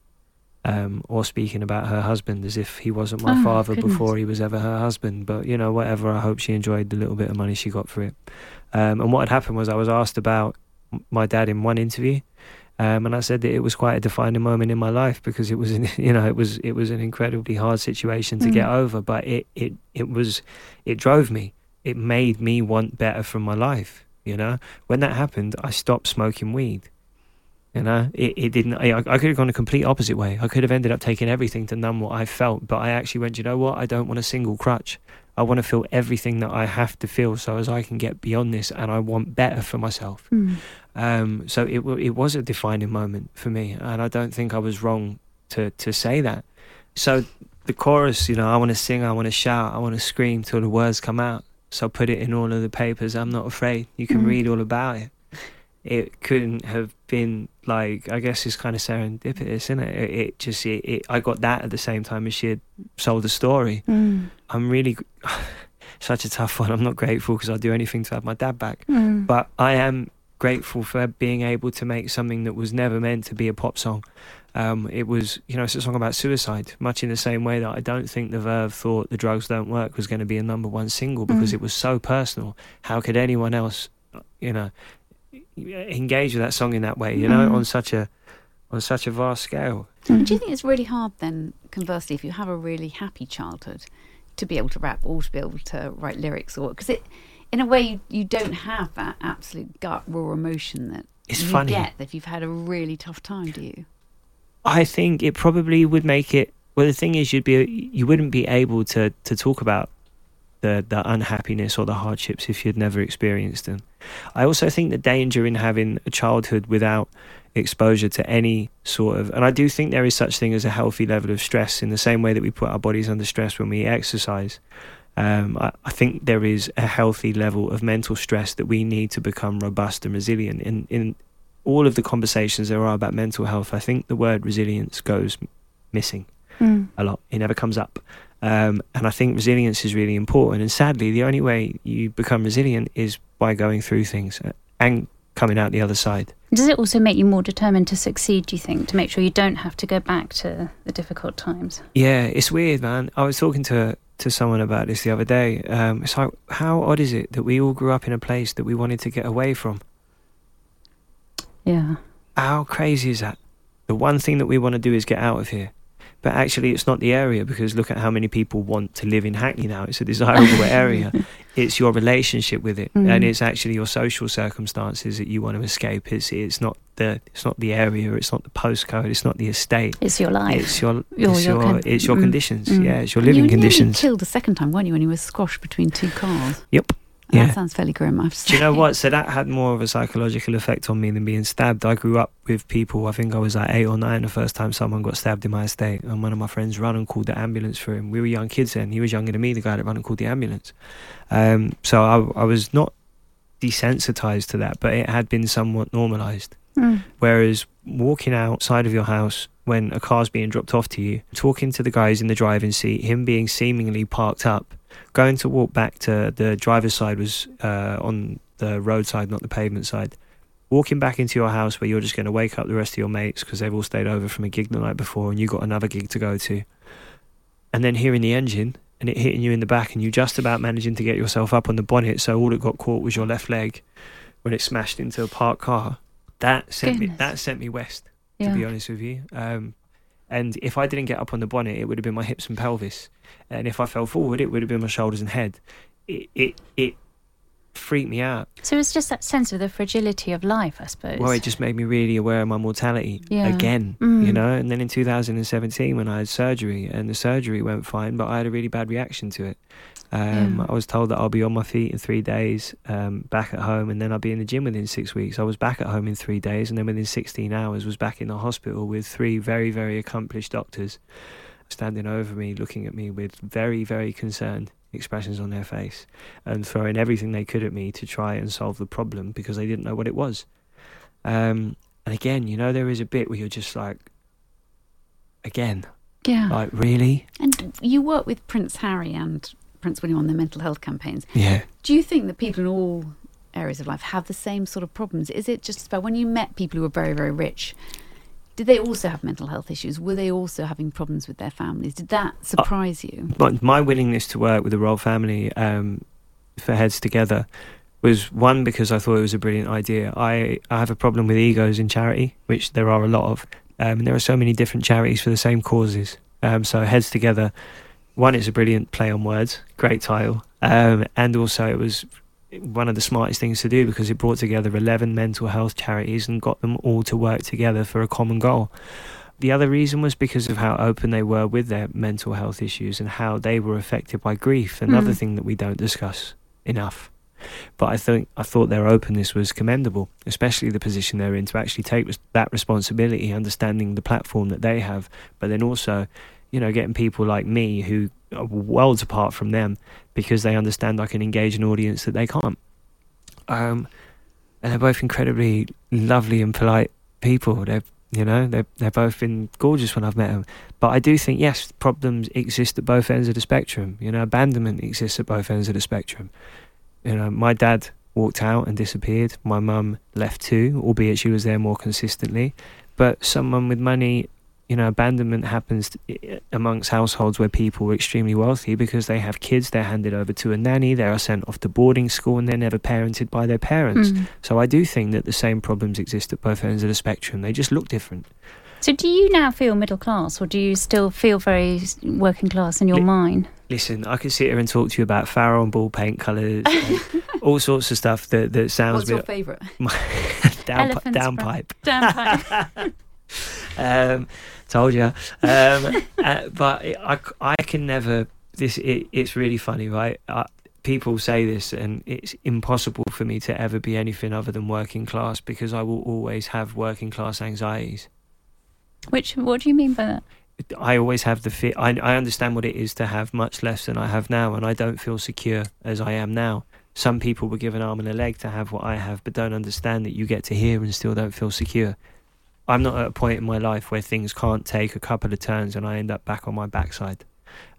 um, or speaking about her husband as if he wasn't my Oh, father goodness. before he was ever her husband. But you know, whatever. I hope she enjoyed the little bit of money she got for it. Um, and what had happened was I was asked about my dad in one interview, um, and I said that it was quite a defining moment in my life because it was, an, [laughs] you know, it was it was an incredibly hard situation to Mm. get over. But it it it was it drove me. It made me want better from my life. You know, when that happened, I stopped smoking weed. You know, it, it didn't. I, I could have gone a complete opposite way. I could have ended up taking everything to numb what I felt, but I actually went. You know what? I don't want a single crutch. I want to feel everything that I have to feel, so as I can get beyond this, and I want better for myself. Mm. Um, so it it was a defining moment for me, and I don't think I was wrong to to say that. So the chorus, you know, I want to sing, I want to shout, I want to scream till the words come out. So put it in all of the papers. I'm not afraid. You can Mm. read all about it. It couldn't have been like I guess it's kind of serendipitous, isn't it? It, just it, it, I got that at the same time as she had sold the story. Mm. I'm really [sighs] such a tough one. I'm not grateful because I'll do anything to have my dad back Mm. but I am grateful for being able to make something that was never meant to be a pop song. Um, it was, you know, it's a song about suicide, much in the same way that I don't think the Verve thought "The Drugs Don't Work" was going to be a number one single because Mm. it was so personal. How could anyone else, you know, engage with that song in that way? You know, Mm. on such a on such a vast scale. Mm. Do you think it's really hard then, conversely, if you have a really happy childhood, to be able to rap or to be able to write lyrics, or because it, in a way, you, you don't have that absolute gut raw emotion that It's you funny. get if you've had a really tough time, do you? I think it probably would make it. Well, the thing is, you'd be you wouldn't be able to to talk about the the unhappiness or the hardships if you'd never experienced them. I also think the danger in having a childhood without exposure to any sort of, and I do think there is such thing as a healthy level of stress in the same way that we put our bodies under stress when we exercise. Um, I, I think there is a healthy level of mental stress that we need to become robust and resilient. In in all of the conversations there are about mental health, I think the word resilience goes missing Mm. a lot. It never comes up. Um, and I think resilience is really important. And sadly, the only way you become resilient is by going through things uh, and coming out the other side. Does it also make you more determined to succeed, do you think, to make sure you don't have to go back to the difficult times? Yeah, it's weird, man. I was talking to to someone about this the other day. Um, it's like, how odd is it that we all grew up in a place that we wanted to get away from? Yeah. How crazy is that? The one thing that we want to do is get out of here. But actually, it's not the area because look at how many people want to live in Hackney now. It's a desirable [laughs] area. It's your relationship with it, Mm. and it's actually your social circumstances that you want to escape. It's it's not the it's not the area. It's not the postcode. It's not the estate. It's your life. It's your Your- it's your con- it's your mm, conditions. mm. Yeah, it's your living you conditions. killed a second time, weren't you, when you were squashed between two cars? Yep. Yeah. That sounds fairly grim, I have. Do you know what? So that had more of a psychological effect on me than being stabbed. I grew up with people. I think I was like eight or nine the first time someone got stabbed in my estate, and one of my friends ran and called the ambulance for him. We were young kids then. He was younger than me, the guy that ran and called the ambulance. Um, so I, I was not desensitized to that, but it had been somewhat normalized. Mm. Whereas walking outside of your house when a car's being dropped off to you, talking to the guys in the driving seat, him being seemingly parked up, going to walk back to the driver's side was uh, on the roadside, not the pavement side. Walking back into your house where you're just going to wake up the rest of your mates because they've all stayed over from a gig the night before and you got another gig to go to. And then hearing the engine and it hitting you in the back and you just about managing to get yourself up on the bonnet so all that got caught was your left leg when it smashed into a parked car. That sent me that sent me west to be honest with you. Um, and if I didn't get up on the bonnet, it would have been my hips and pelvis. And if I fell forward, it would have been my shoulders and head. It it, it freaked me out. So it's just that sense of the fragility of life, I suppose. Well, it just made me really aware of my mortality Yeah. again, Mm. you know. And then in 2017, when I had surgery, and the surgery went fine, but I had a really bad reaction to it. Um, Yeah. I was told that I'll be on my feet in three days, um, back at home, and then I'll be in the gym within six weeks. I was back at home in three days, and then within 16 hours, was back in the hospital with three very, very accomplished doctors standing over me, looking at me with very, very concerned expressions on their face, and throwing everything they could at me to try and solve the problem because they didn't know what it was. Um, and again, you know, there is a bit where you're just like, again, yeah. like really, And you work with Prince Harry and Prince William on their mental health campaigns. yeah. Do you think that people in all areas of life have the same sort of problems? Is it just about when you met people who were very, very rich? Did they also have mental health issues? Were they also having problems with their families? Did that surprise you? my, my willingness to work with the Royal Family um, for Heads Together was one because I thought it was a brilliant idea. I, I have a problem with egos in charity, which there are a lot of, um, and there are so many different charities for the same causes. Um, so Heads Together, one, it's a brilliant play on words, great title, um, and also it was one of the smartest things to do because it brought together 11 mental health charities and got them all to work together for a common goal. The other reason was because of how open they were with their mental health issues and how they were affected by grief, another Mm. thing that we don't discuss enough. But I think I thought their openness was commendable, especially the position they're in to actually take that responsibility, understanding the platform that they have, but then also, you know, getting people like me who are worlds apart from them because they understand I can engage an audience that they can't. Um, and they're both incredibly lovely and polite people. They're you know they're they're both been gorgeous when I've met them. But I do think yes, problems exist at both ends of the spectrum. You know, abandonment exists at both ends of the spectrum. You know, my dad walked out and disappeared. My mum left too, albeit she was there more consistently. But someone with money, you know, abandonment happens amongst households where people are extremely wealthy because they have kids, they're handed over to a nanny, they are sent off to boarding school, and they're never parented by their parents. Mm. So I do think that the same problems exist at both ends of the spectrum. They just look different. So, do you now feel middle class, or do you still feel very working class in your Li- mind? Listen, I could sit here and talk to you about Farrow and Ball paint colours, [laughs] all sorts of stuff that, that sounds What's your bit favourite? [laughs] down, Elephant's downpipe. Downpipe. [laughs] [laughs] um, told you. Um, [laughs] uh, but it, I, I can never. This it, it's really funny, right? Uh, people say this, and it's impossible for me to ever be anything other than working class because I will always have working class anxieties. Which, what do you mean by that? I always have the fear. I, I understand what it is to have much less than I have now, and I don't feel secure as I am now. Some people would give an arm and a leg to have what I have, but don't understand that you get to here and still don't feel secure. I'm not at a point in my life where things can't take a couple of turns and I end up back on my backside.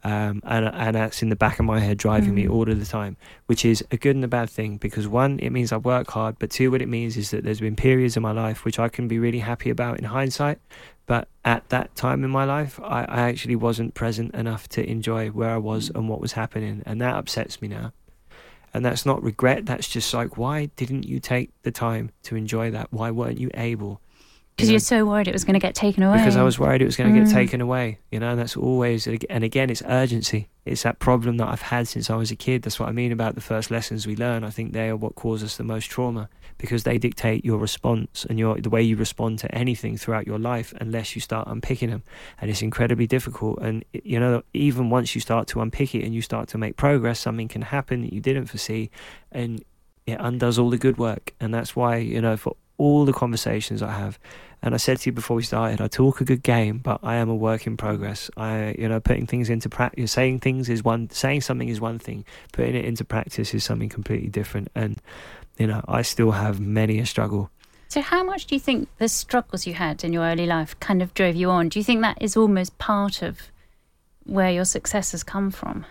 Um, and and that's in the back of my head driving me Mm. all of the time, which is a good and a bad thing because one, it means I work hard, but two, what it means is that there's been periods in my life which I can be really happy about in hindsight, but at that time in my life, I, I actually wasn't present enough to enjoy where I was and what was happening, and that upsets me now. And that's not regret. That's just like, why didn't you take the time to enjoy that? Why weren't you able? Because You know, you're so worried it was going to get taken away. because I was worried it was going to get Mm. taken away. You know, and that's always, and again, it's urgency. It's that problem that I've had since I was a kid. That's what I mean about the first lessons we learn. I think they are what cause us the most trauma because they dictate your response and your the way you respond to anything throughout your life unless you start unpicking them. And it's incredibly difficult. And you know, even once you start to unpick it and you start to make progress, something can happen that you didn't foresee, and it undoes all the good work. And that's why you know, for all the conversations I have. And I said to you before we started, I talk a good game, but I am a work in progress. I, you know, putting things into practice, saying things is one, saying something is one thing, putting it into practice is something completely different. And, you know, I still have many a struggle. So, how much do you think the struggles you had in your early life kind of drove you on? Do you think that is almost part of where your success has come from?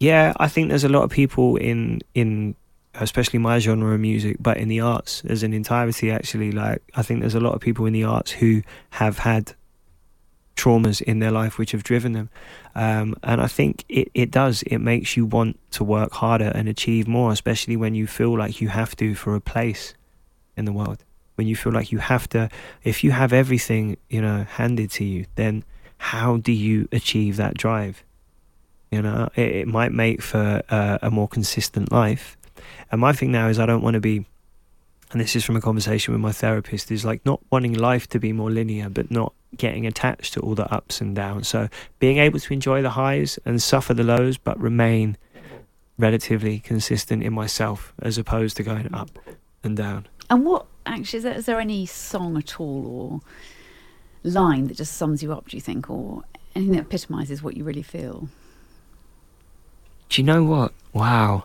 Yeah, I think there's a lot of people in in especially my genre of music, but in the arts as an entirety actually like I think there's a lot of people in the arts who have had traumas in their life which have driven them. Um, and I think it, it does. It makes you want to work harder and achieve more, especially when you feel like you have to for a place in the world. When you feel like you have to, if you have everything, you know, handed to you, then how do you achieve that drive? You know, it, it might make for uh, a more consistent life. And my thing now is I don't want to be, and this is from a conversation with my therapist, is like not wanting life to be more linear, but not getting attached to all the ups and downs. So being able to enjoy the highs and suffer the lows, but remain relatively consistent in myself as opposed to going up and down. And what actually is there, is there any song at all or line that just sums you up? Do you think, or anything that epitomises what you really feel? Do you know what? Wow.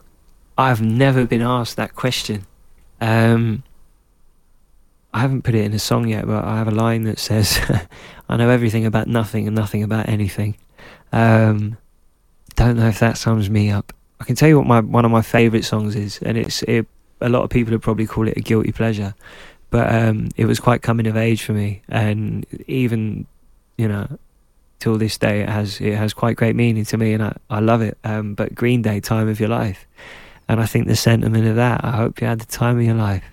I've never been asked that question. Um, I haven't put it in a song yet, but I have a line that says, [laughs] I know everything about nothing and nothing about anything. Um, don't know if that sums me up. I can tell you what my one of my favourite songs is, and it's it, a lot of people would probably call it a guilty pleasure, but um, it was quite coming of age for me, and even you know till this day it has it has quite great meaning to me, and I, I love it. Um, but Green Day, time of your life, and I think the sentiment of that. I hope you had the time of your life.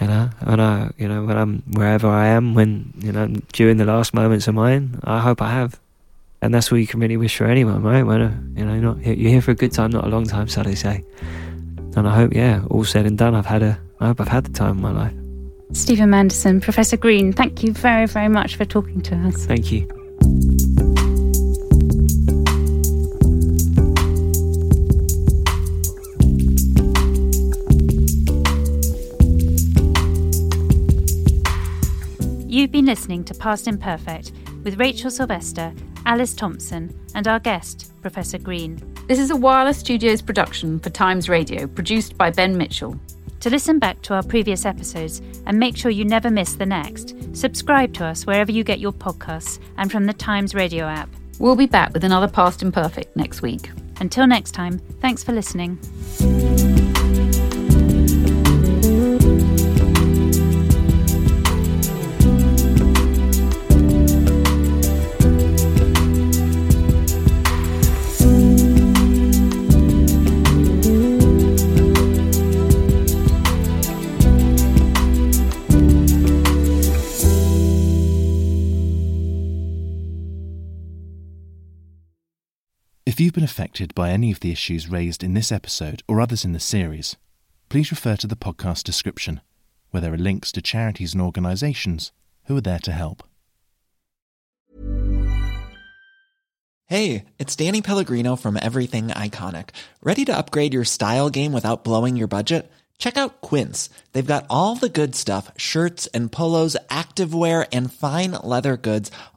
You know, when I, you know, when I'm wherever I am, when you know, during the last moments of mine, I hope I have, and that's what you can really wish for anyone, right? When uh, you know, you're, not, you're here for a good time, not a long time, so they say. And I hope, yeah, all said and done, I've had a, I hope I've had the time of my life. Stephen Manderson, Professor Green, thank you very, very much for talking to us. Thank you. You've been listening to Past Imperfect with Rachel Sylvester, Alice Thompson, and our guest, Professor Green. This is a Wireless Studios production for Times Radio, produced by Ben Mitchell. To listen back to our previous episodes and make sure you never miss the next, subscribe to us wherever you get your podcasts and from the Times Radio app. We'll be back with another Past Imperfect next week. Until next time, thanks for listening. Been affected by any of the issues raised in this episode or others in the series, please refer to the podcast description, where there are links to charities and organisations who are there to help. Hey, it's Danny Pellegrino from Everything Iconic. Ready to upgrade your style game without blowing your budget? Check out Quince. They've got all the good stuff shirts and polos, activewear, and fine leather goods,